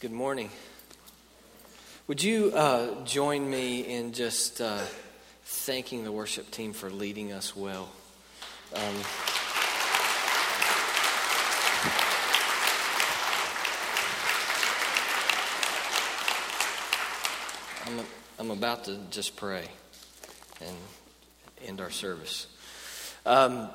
Good morning. Would you uh, join me in just uh, thanking the worship team for leading us well? Um, I'm, I'm about to just pray and end our service. Um,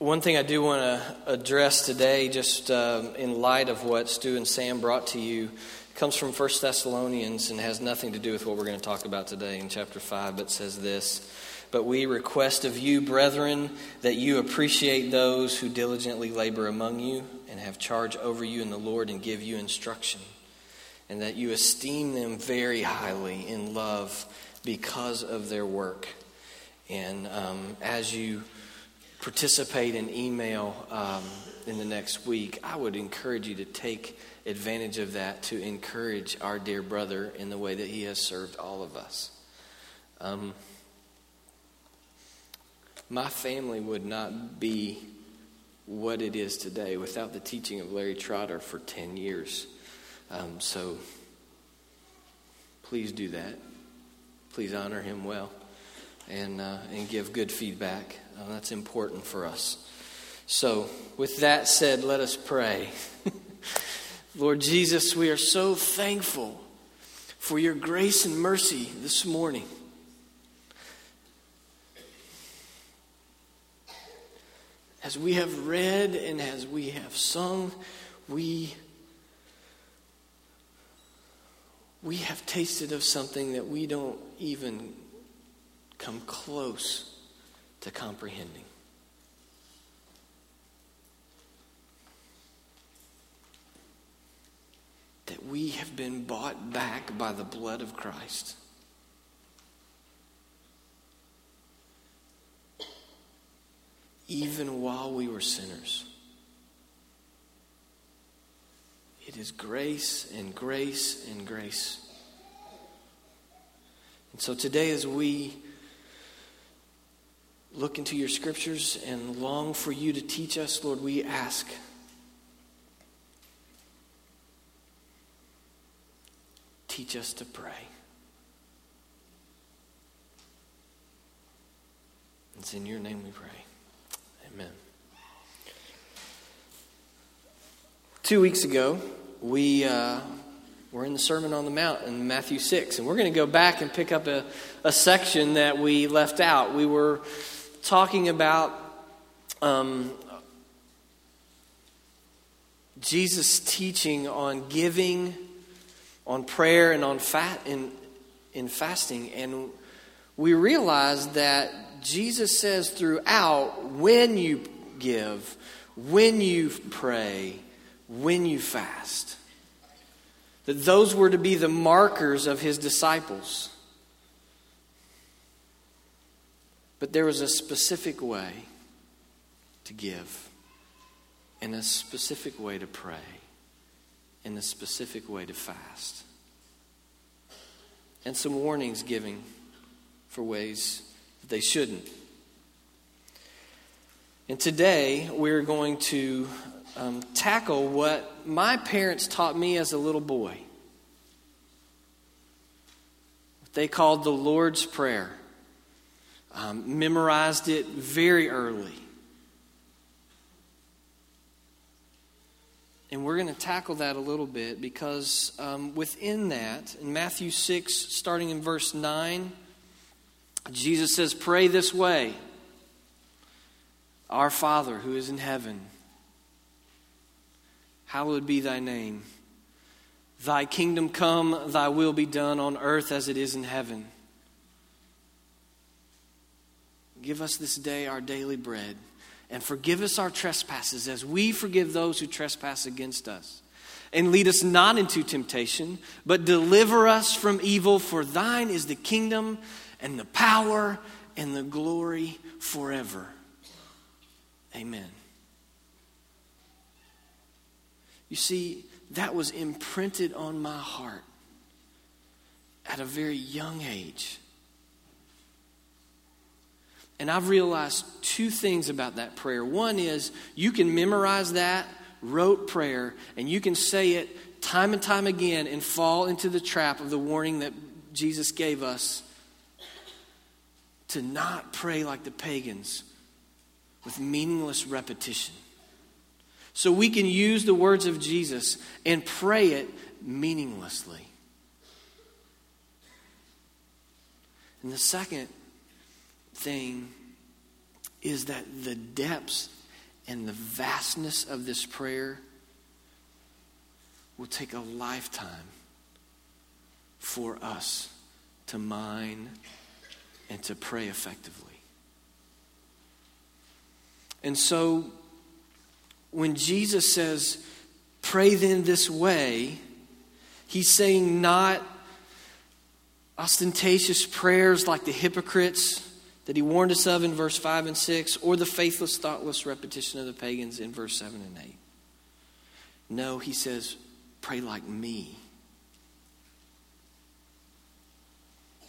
one thing I do want to address today, just um, in light of what Stu and Sam brought to you, comes from 1 Thessalonians and has nothing to do with what we're going to talk about today in chapter 5, but says this But we request of you, brethren, that you appreciate those who diligently labor among you and have charge over you in the Lord and give you instruction, and that you esteem them very highly in love because of their work. And um, as you participate in email um, in the next week, I would encourage you to take advantage of that to encourage our dear brother in the way that he has served all of us. Um, my family would not be what it is today without the teaching of Larry Trotter for 10 years. Um, so please do that. Please honor him well and, uh, and give good feedback. Uh, that's important for us. So, with that said, let us pray. Lord Jesus, we are so thankful for your grace and mercy this morning. As we have read and as we have sung, we, we have tasted of something that we don't even come close to comprehending. That we have been bought back by the blood of Christ. Even while we were sinners. It is grace and grace and grace. And so today, as we look into your scriptures and long for you to teach us, Lord, we ask. Teach us to pray. It's in your name we pray. Amen. Two weeks ago, we. Uh, we're in the Sermon on the Mount in Matthew 6, and we're going to go back and pick up a, a section that we left out. We were talking about um, Jesus' teaching on giving, on prayer, and on fat in, in fasting. And we realized that Jesus says throughout when you give, when you pray, when you fast, that those were to be the markers of his disciples. But there was a specific way to give, and a specific way to pray, and a specific way to fast. And some warnings giving for ways that they shouldn't. And today we're going to um, tackle what my parents taught me as a little boy. What they called the Lord's Prayer um, memorized it very early. And we're going to tackle that a little bit because um, within that, in Matthew 6, starting in verse 9, Jesus says, Pray this way Our Father who is in heaven, hallowed be thy name. Thy kingdom come, thy will be done on earth as it is in heaven. Give us this day our daily bread, and forgive us our trespasses as we forgive those who trespass against us. And lead us not into temptation, but deliver us from evil, for thine is the kingdom and the power and the glory forever. Amen. You see, that was imprinted on my heart at a very young age. And I've realized two things about that prayer. One is you can memorize that rote prayer and you can say it time and time again and fall into the trap of the warning that Jesus gave us to not pray like the pagans with meaningless repetition. So we can use the words of Jesus and pray it meaninglessly. And the second thing is that the depths and the vastness of this prayer will take a lifetime for us to mine and to pray effectively. And so, when Jesus says, pray then this way, he's saying not ostentatious prayers like the hypocrites that he warned us of in verse 5 and 6, or the faithless, thoughtless repetition of the pagans in verse 7 and 8. No, he says, pray like me.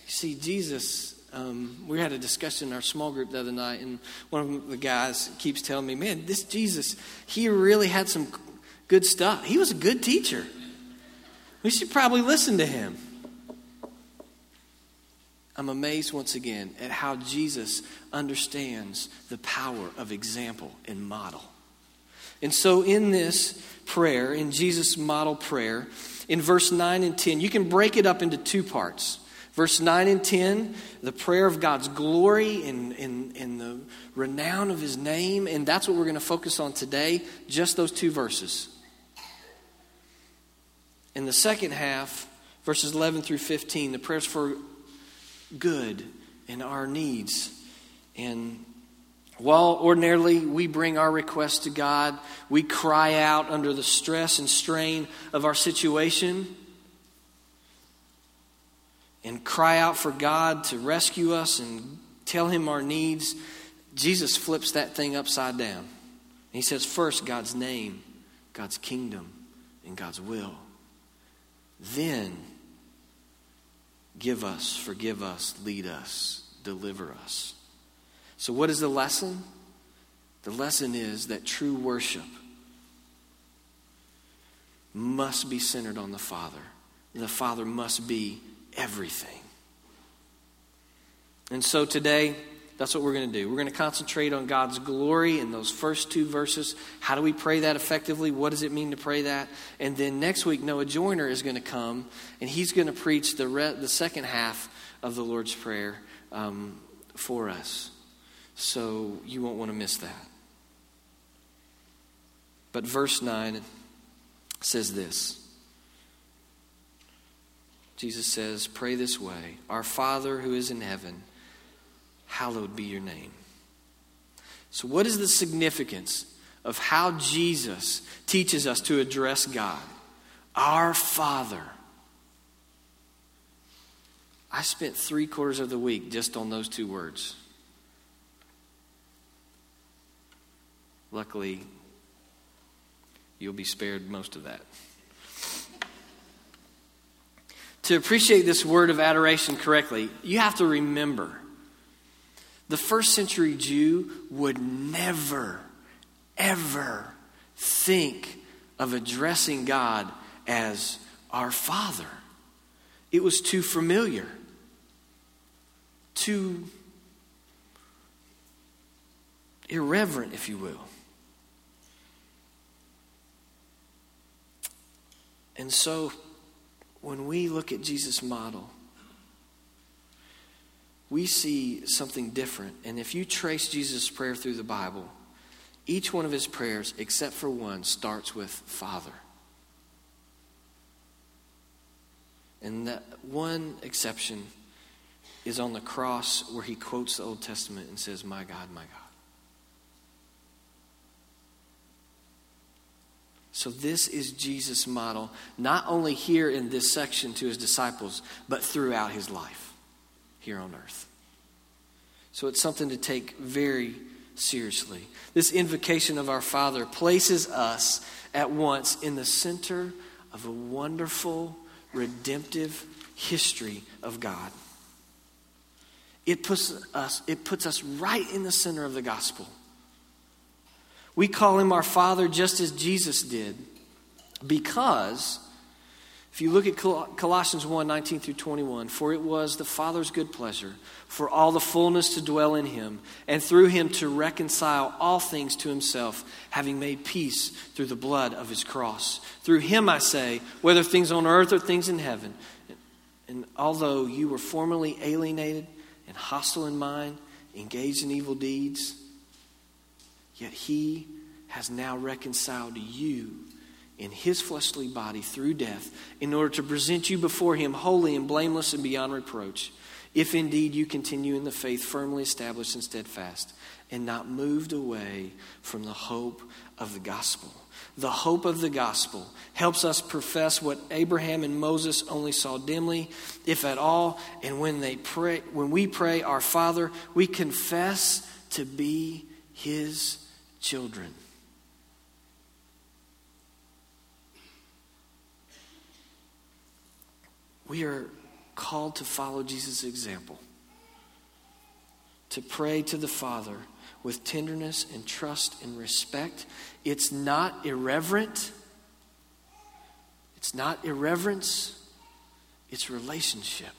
See, Jesus, um, we had a discussion in our small group the other night, and one of the guys keeps telling me, man, this Jesus, he really had some good stuff. He was a good teacher. We should probably listen to him. I'm amazed once again at how Jesus understands the power of example and model. And so, in this prayer, in Jesus' model prayer, in verse 9 and 10, you can break it up into two parts. Verse 9 and 10, the prayer of God's glory and, and, and the renown of his name. And that's what we're going to focus on today, just those two verses. In the second half, verses 11 through 15, the prayers for good and our needs. And while ordinarily we bring our requests to God, we cry out under the stress and strain of our situation and cry out for God to rescue us and tell Him our needs. Jesus flips that thing upside down. He says, first, God's name, God's kingdom, and God's will. Then, give us, forgive us, lead us, deliver us. So, what is the lesson? The lesson is that true worship must be centered on the Father. The Father must be everything. And so today, that's what we're going to do. We're going to concentrate on God's glory in those first two verses. How do we pray that effectively? What does it mean to pray that? And then next week, Noah Joyner is going to come and he's going to preach the, re- the second half of the Lord's Prayer um, for us. So you won't want to miss that. But verse 9 says this Jesus says, Pray this way Our Father who is in heaven hallowed be your name. So, what is the significance of how Jesus teaches us to address God? Our Father. I spent three quarters of the week just on those two words. Luckily, you'll be spared most of that. to appreciate this word of adoration correctly, you have to remember the first century Jew would never, ever think of addressing God as our Father. It was too familiar, too irreverent, if you will. And so, when we look at Jesus' model, we see something different. And if you trace Jesus' prayer through the Bible, each one of his prayers, except for one, starts with Father. And that one exception is on the cross where he quotes the Old Testament and says, My God, my God. So, this is Jesus' model, not only here in this section to his disciples, but throughout his life here on earth. So it's something to take very seriously. This invocation of our Father places us at once in the center of a wonderful, redemptive history of God. It puts us, it puts us right in the center of the gospel. We call him our Father just as Jesus did because If you look at Colossians 1 19 through 21, for it was the Father's good pleasure for all the fullness to dwell in him, and through him to reconcile all things to himself, having made peace through the blood of his cross. Through him, I say, whether things on earth or things in heaven. And although you were formerly alienated and hostile in mind, engaged in evil deeds, yet he has now reconciled you in his fleshly body through death in order to present you before him holy and blameless and beyond reproach. If indeed you continue in the faith firmly established and steadfast, and not moved away from the hope of the gospel. The hope of the gospel helps us profess what Abraham and Moses only saw dimly, if at all, and when they pray when we pray our Father, we confess to be his children. We are called to follow Jesus' example, to pray to the Father with tenderness and trust and respect. It's not irreverent. It's not irreverence, it's relationship.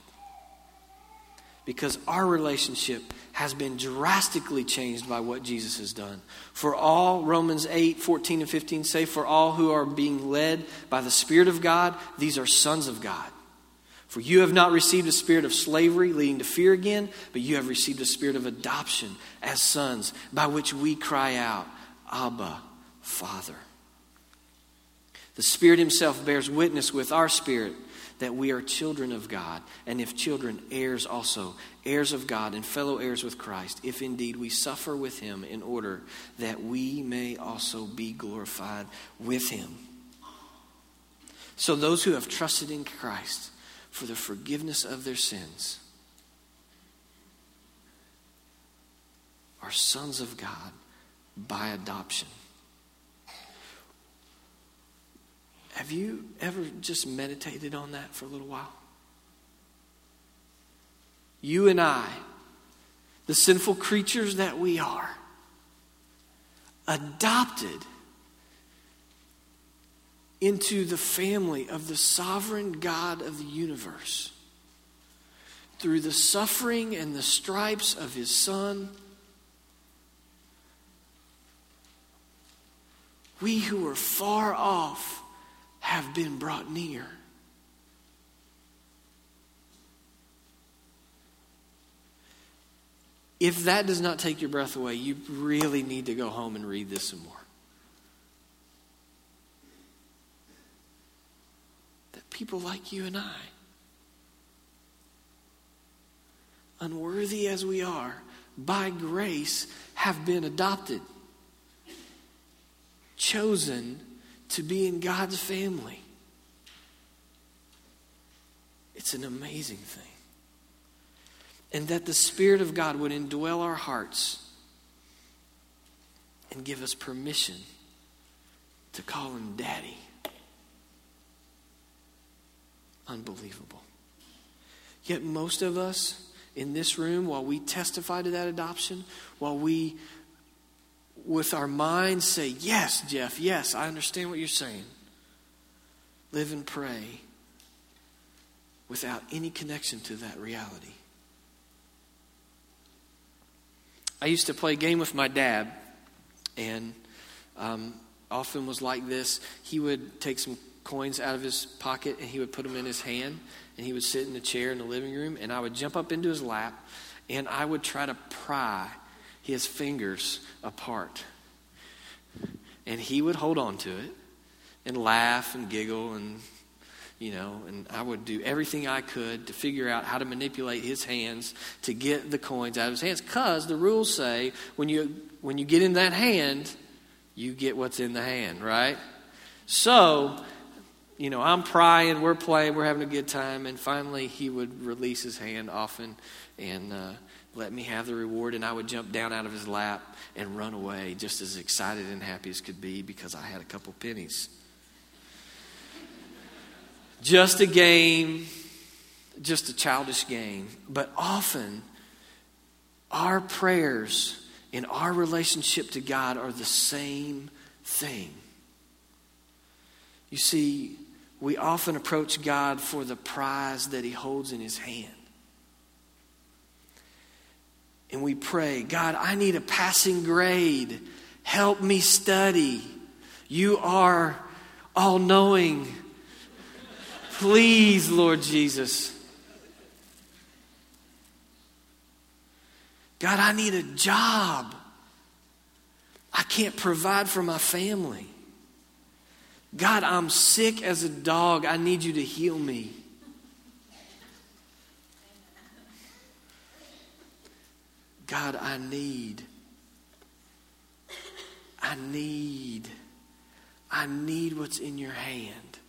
Because our relationship has been drastically changed by what Jesus has done. For all, Romans 8, 14 and 15 say, For all who are being led by the Spirit of God, these are sons of God. For you have not received a spirit of slavery leading to fear again, but you have received a spirit of adoption as sons, by which we cry out, Abba, Father. The Spirit Himself bears witness with our spirit that we are children of God, and if children, heirs also, heirs of God, and fellow heirs with Christ, if indeed we suffer with Him in order that we may also be glorified with Him. So, those who have trusted in Christ, for the forgiveness of their sins are sons of God by adoption. Have you ever just meditated on that for a little while? You and I, the sinful creatures that we are, adopted into the family of the sovereign God of the universe. Through the suffering and the stripes of his Son, we who are far off have been brought near. If that does not take your breath away, you really need to go home and read this some more. People like you and I. Unworthy as we are, by grace have been adopted, chosen to be in God's family. It's an amazing thing. And that the Spirit of God would indwell our hearts and give us permission to call Him Daddy. Unbelievable. Yet, most of us in this room, while we testify to that adoption, while we, with our minds, say, Yes, Jeff, yes, I understand what you're saying, live and pray without any connection to that reality. I used to play a game with my dad, and um, often was like this. He would take some coins out of his pocket and he would put them in his hand and he would sit in the chair in the living room and I would jump up into his lap and I would try to pry his fingers apart. And he would hold on to it and laugh and giggle and you know, and I would do everything I could to figure out how to manipulate his hands to get the coins out of his hands. Because the rules say when you when you get in that hand, you get what's in the hand, right? So you know, I'm prying, we're playing, we're having a good time, and finally he would release his hand often and uh, let me have the reward, and I would jump down out of his lap and run away, just as excited and happy as could be because I had a couple pennies. Just a game, just a childish game, but often our prayers in our relationship to God are the same thing. You see, we often approach God for the prize that He holds in His hand. And we pray, God, I need a passing grade. Help me study. You are all knowing. Please, Lord Jesus. God, I need a job. I can't provide for my family. God, I'm sick as a dog. I need you to heal me. God, I need. I need. I need what's in your hand.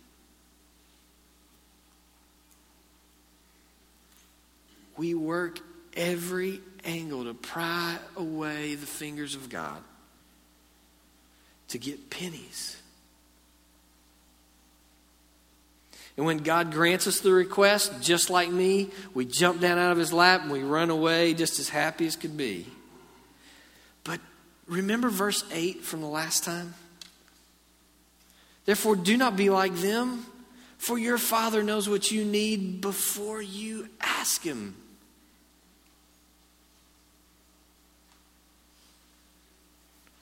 We work every angle to pry away the fingers of God to get pennies. And when God grants us the request, just like me, we jump down out of his lap and we run away just as happy as could be. But remember verse 8 from the last time? Therefore, do not be like them, for your Father knows what you need before you ask Him.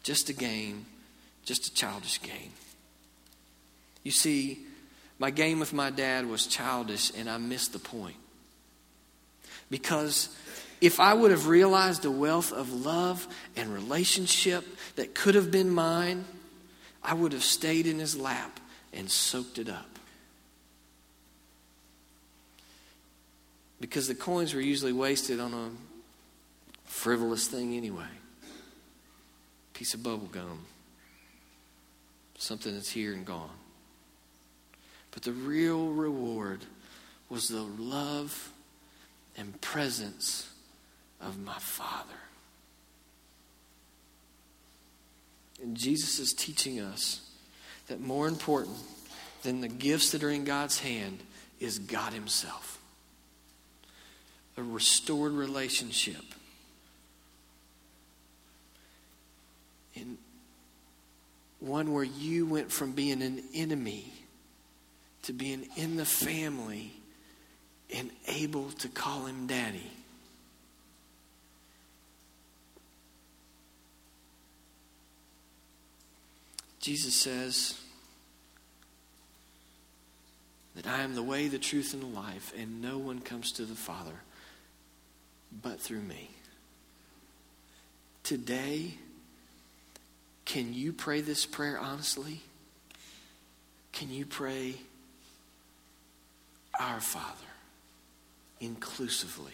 Just a game, just a childish game. You see, my game with my dad was childish, and I missed the point. Because if I would have realized the wealth of love and relationship that could have been mine, I would have stayed in his lap and soaked it up. Because the coins were usually wasted on a frivolous thing anyway piece of bubble gum, something that's here and gone. But the real reward was the love and presence of my Father. And Jesus is teaching us that more important than the gifts that are in God's hand is God Himself. A restored relationship. In one where you went from being an enemy to being in the family and able to call him daddy. Jesus says that I am the way, the truth, and the life, and no one comes to the Father but through me. Today, can you pray this prayer honestly? Can you pray, Our Father, inclusively?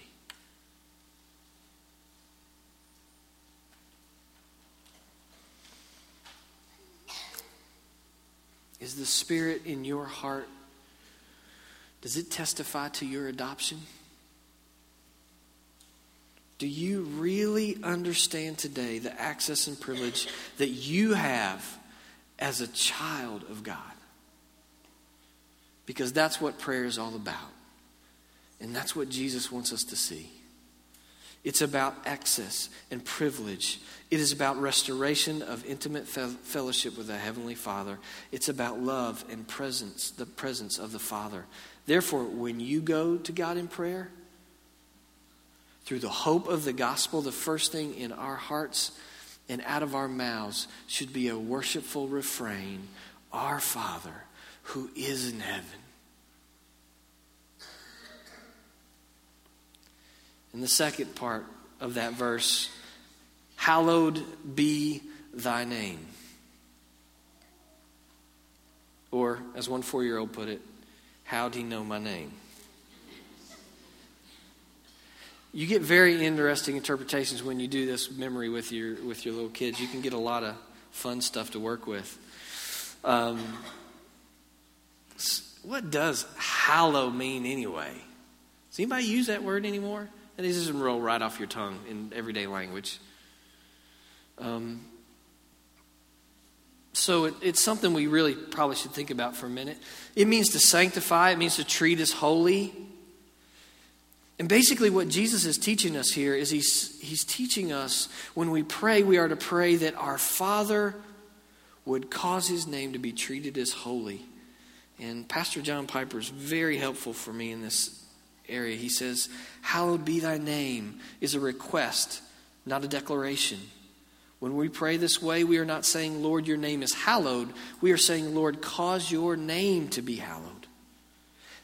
Is the Spirit in your heart, does it testify to your adoption? Do you really understand today the access and privilege that you have as a child of God? Because that's what prayer is all about. And that's what Jesus wants us to see. It's about access and privilege. It is about restoration of intimate fellowship with the Heavenly Father. It's about love and presence, the presence of the Father. Therefore, when you go to God in prayer, through the hope of the gospel, the first thing in our hearts and out of our mouths should be a worshipful refrain Our Father who is in heaven. In the second part of that verse, hallowed be thy name. Or, as one four year old put it, how'd he know my name? You get very interesting interpretations when you do this memory with your with your little kids. You can get a lot of fun stuff to work with. Um, what does hallow mean anyway? Does anybody use that word anymore? And it doesn't roll right off your tongue in everyday language. Um, so it, it's something we really probably should think about for a minute. It means to sanctify. It means to treat as holy. And basically, what Jesus is teaching us here is he's, he's teaching us when we pray, we are to pray that our Father would cause his name to be treated as holy And Pastor John Piper is very helpful for me in this area. He says, Hallowed be thy name is a request, not a declaration. When we pray this way, we are not saying, Lord, your name is hallowed. We are saying, Lord, cause your name to be hallowed.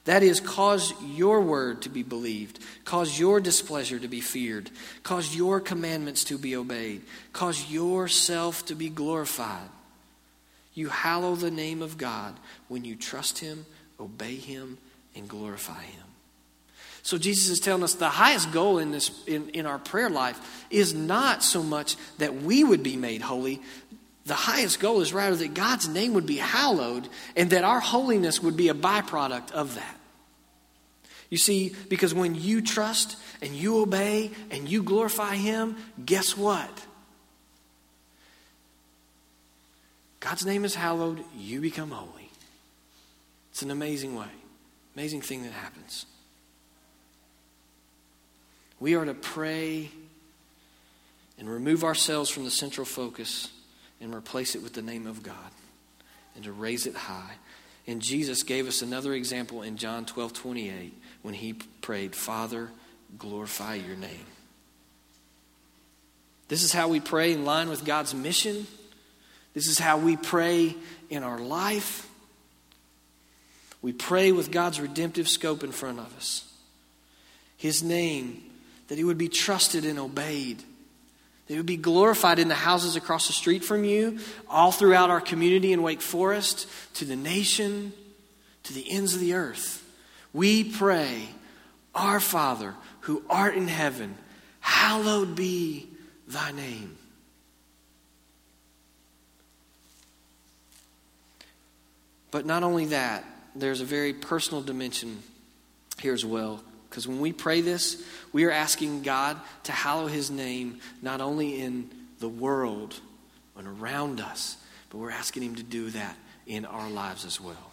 That is, cause your word to be believed, cause your displeasure to be feared, cause your commandments to be obeyed, cause yourself to be glorified. You hallow the name of God when you trust Him, obey Him, and glorify Him. So Jesus is telling us the highest goal in this in, in our prayer life is not so much that we would be made holy. The highest goal is rather that God's name would be hallowed and that our holiness would be a byproduct of that. You see, because when you trust and you obey and you glorify Him, guess what? God's name is hallowed, you become holy. It's an amazing way, amazing thing that happens. We are to pray and remove ourselves from the central focus and replace it with the name of God and to raise it high. And Jesus gave us another example in John 12 28 when he prayed, Father, glorify your name. This is how we pray in line with God's mission. This is how we pray in our life. We pray with God's redemptive scope in front of us. His name that he would be trusted and obeyed. That he would be glorified in the houses across the street from you, all throughout our community in Wake Forest, to the nation, to the ends of the earth. We pray, Our Father, who art in heaven, hallowed be thy name. But not only that, there's a very personal dimension here as well. Because when we pray this, we are asking God to hallow his name not only in the world and around us, but we're asking him to do that in our lives as well.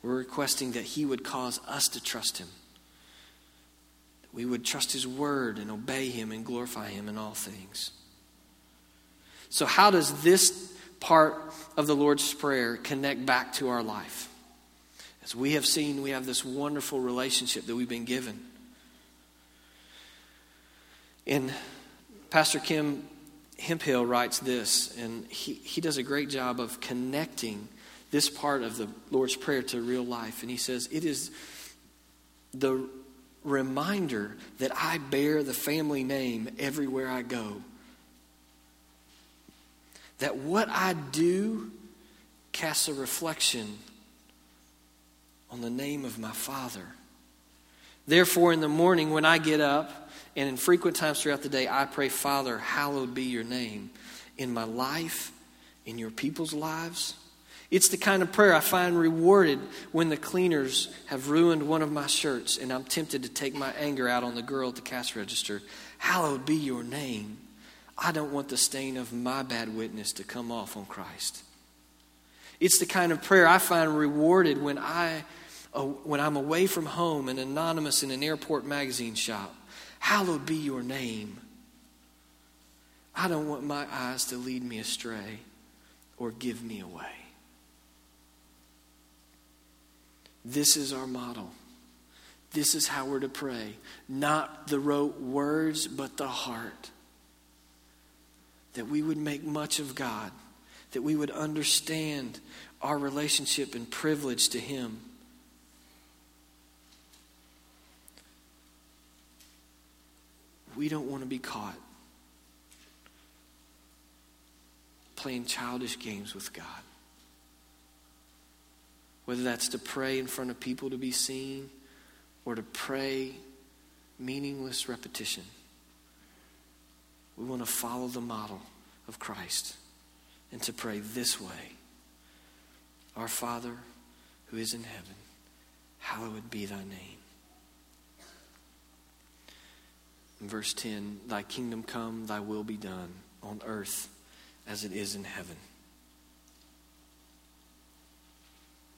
We're requesting that he would cause us to trust him. That we would trust his word and obey him and glorify him in all things. So, how does this part of the Lord's Prayer connect back to our life? As we have seen, we have this wonderful relationship that we've been given. And Pastor Ken Hemphill writes this, and he, he does a great job of connecting this part of the Lord's Prayer to real life. And he says, It is the reminder that I bear the family name everywhere I go. That what I do casts a reflection on the name of my Father. Therefore, in the morning when I get up, and in frequent times throughout the day, I pray, Father, hallowed be your name in my life, in your people's lives. It's the kind of prayer I find rewarded when the cleaners have ruined one of my shirts and I'm tempted to take my anger out on the girl at the cash register. Hallowed be your name. I don't want the stain of my bad witness to come off on Christ. It's the kind of prayer I find rewarded when I uh, when I'm away from home and anonymous in an airport magazine shop. Hallowed be your name. I don't want my eyes to lead me astray or give me away. This is our model. This is how we're to pray. Not the rote words, but the heart. That we would make much of God, that we would understand our relationship and privilege to Him We don't want to be caught playing childish games with God. Whether that's to pray in front of people to be seen or to pray meaningless repetition. We want to follow the model of Christ and to pray this way Our Father who is in heaven, hallowed be thy name. In verse 10, Thy kingdom come, thy will be done on earth as it is in heaven.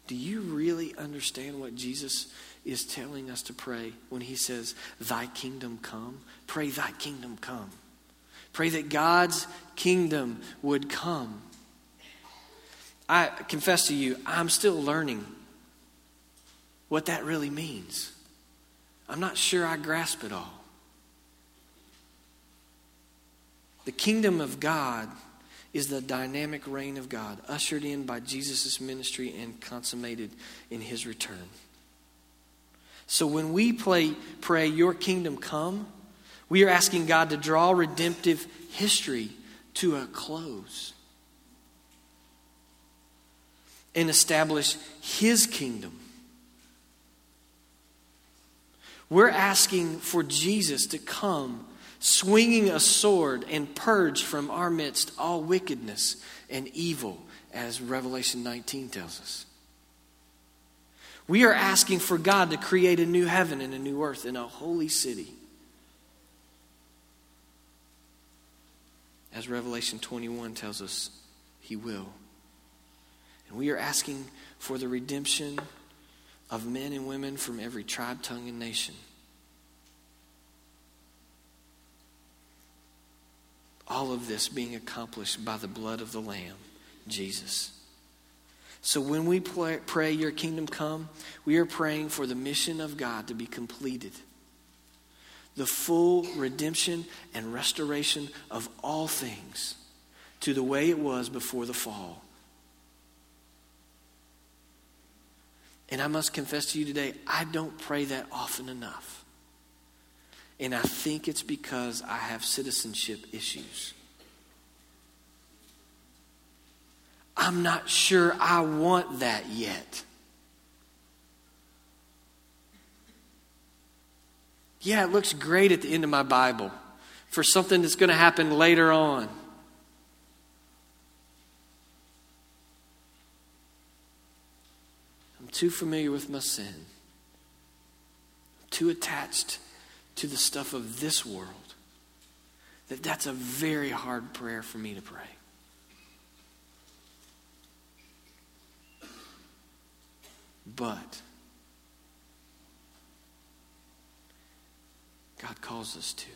Do you really understand what Jesus is telling us to pray when he says, Thy kingdom come? Pray, Thy kingdom come. Pray that God's kingdom would come. I confess to you, I'm still learning what that really means. I'm not sure I grasp it all. The kingdom of God is the dynamic reign of God, ushered in by Jesus' ministry and consummated in his return. So when we play, pray, Your kingdom come, we are asking God to draw redemptive history to a close and establish His kingdom. We're asking for Jesus to come swinging a sword and purge from our midst all wickedness and evil, as Revelation 19 tells us. We are asking for God to create a new heaven and a new earth in a holy city. As Revelation 21 tells us, He will. And we are asking for the redemption of men and women from every tribe, tongue, and nation. All of this being accomplished by the blood of the Lamb, Jesus. So when we pray, Your kingdom come, we are praying for the mission of God to be completed. The full redemption and restoration of all things to the way it was before the fall. And I must confess to you today, I don't pray that often enough. And I think it's because I have citizenship issues. I'm not sure I want that yet. Yeah, it looks great at the end of my Bible for something that's going to happen later on. I'm too familiar with my sin, too attached to the stuff of this world that that's a very hard prayer for me to pray. But God calls us to.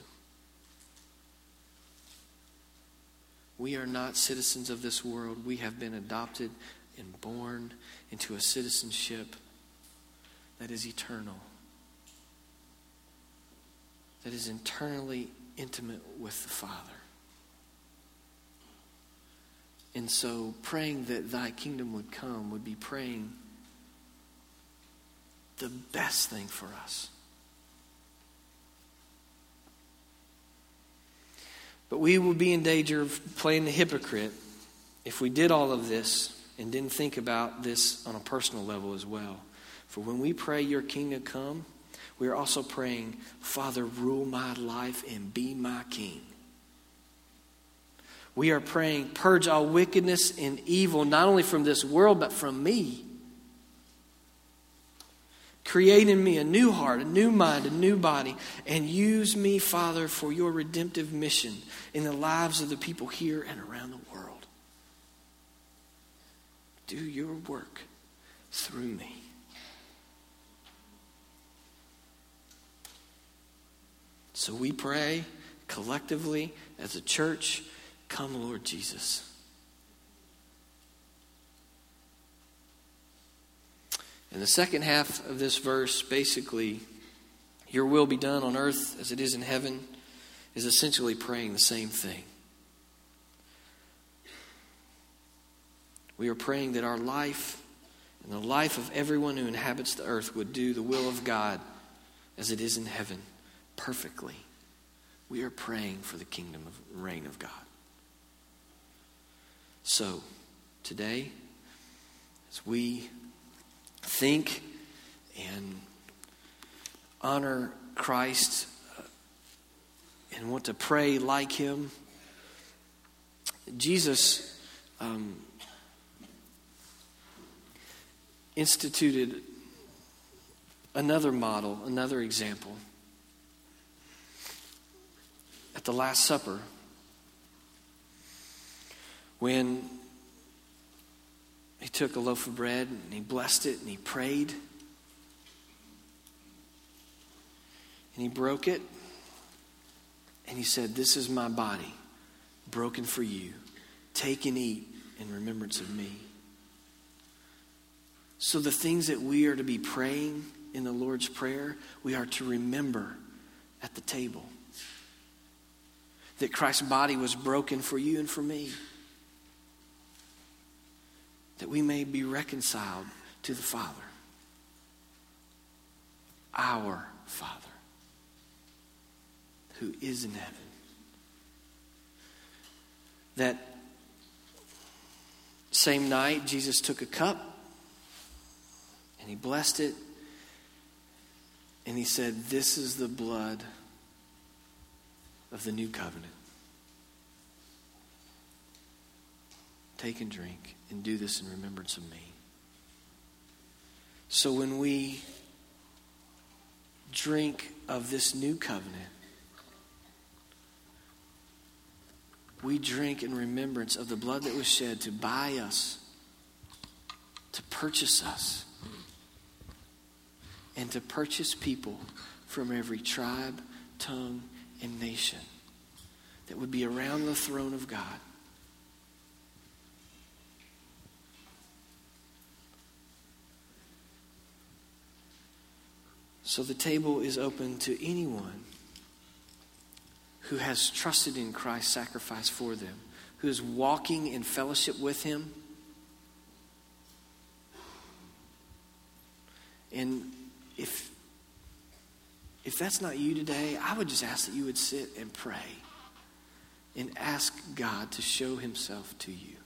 We are not citizens of this world. We have been adopted and born into a citizenship that is eternal, that is internally intimate with the Father. And so, praying that thy kingdom would come would be praying the best thing for us. But we would be in danger of playing the hypocrite if we did all of this and didn't think about this on a personal level as well. For when we pray, Your kingdom come, we are also praying, Father, rule my life and be my king. We are praying, purge all wickedness and evil, not only from this world, but from me. Create in me a new heart, a new mind, a new body, and use me, Father, for your redemptive mission in the lives of the people here and around the world. Do your work through me. So we pray collectively as a church come, Lord Jesus. And the second half of this verse, basically, your will be done on earth as it is in heaven, is essentially praying the same thing. We are praying that our life and the life of everyone who inhabits the earth would do the will of God as it is in heaven perfectly. We are praying for the kingdom of reign of God. So, today, as we think and honor Christ uh, and want to pray like Him. Jesus um, instituted another model, another example. At the Last Supper, when he took a loaf of bread and he blessed it and he prayed. And he broke it. And he said, This is my body, broken for you. Take and eat in remembrance of me. So, the things that we are to be praying in the Lord's Prayer, we are to remember at the table that Christ's body was broken for you and for me, that we may be reconciled to the Father, our Father, who is in heaven. That same night, Jesus took a cup and he blessed it and he said, This is the blood of the new covenant. Take and drink and do this in remembrance of me. So when we drink of this new covenant, we drink in remembrance of the blood that was shed to buy us, to purchase us, and to purchase people from every tribe, tongue, and nation that would be around the throne of God. So the table is open to anyone who has trusted in Christ's sacrifice for them, who is walking in fellowship with Him. And if, if that's not you today, I would just ask that you would sit and pray and ask God to show Himself to you.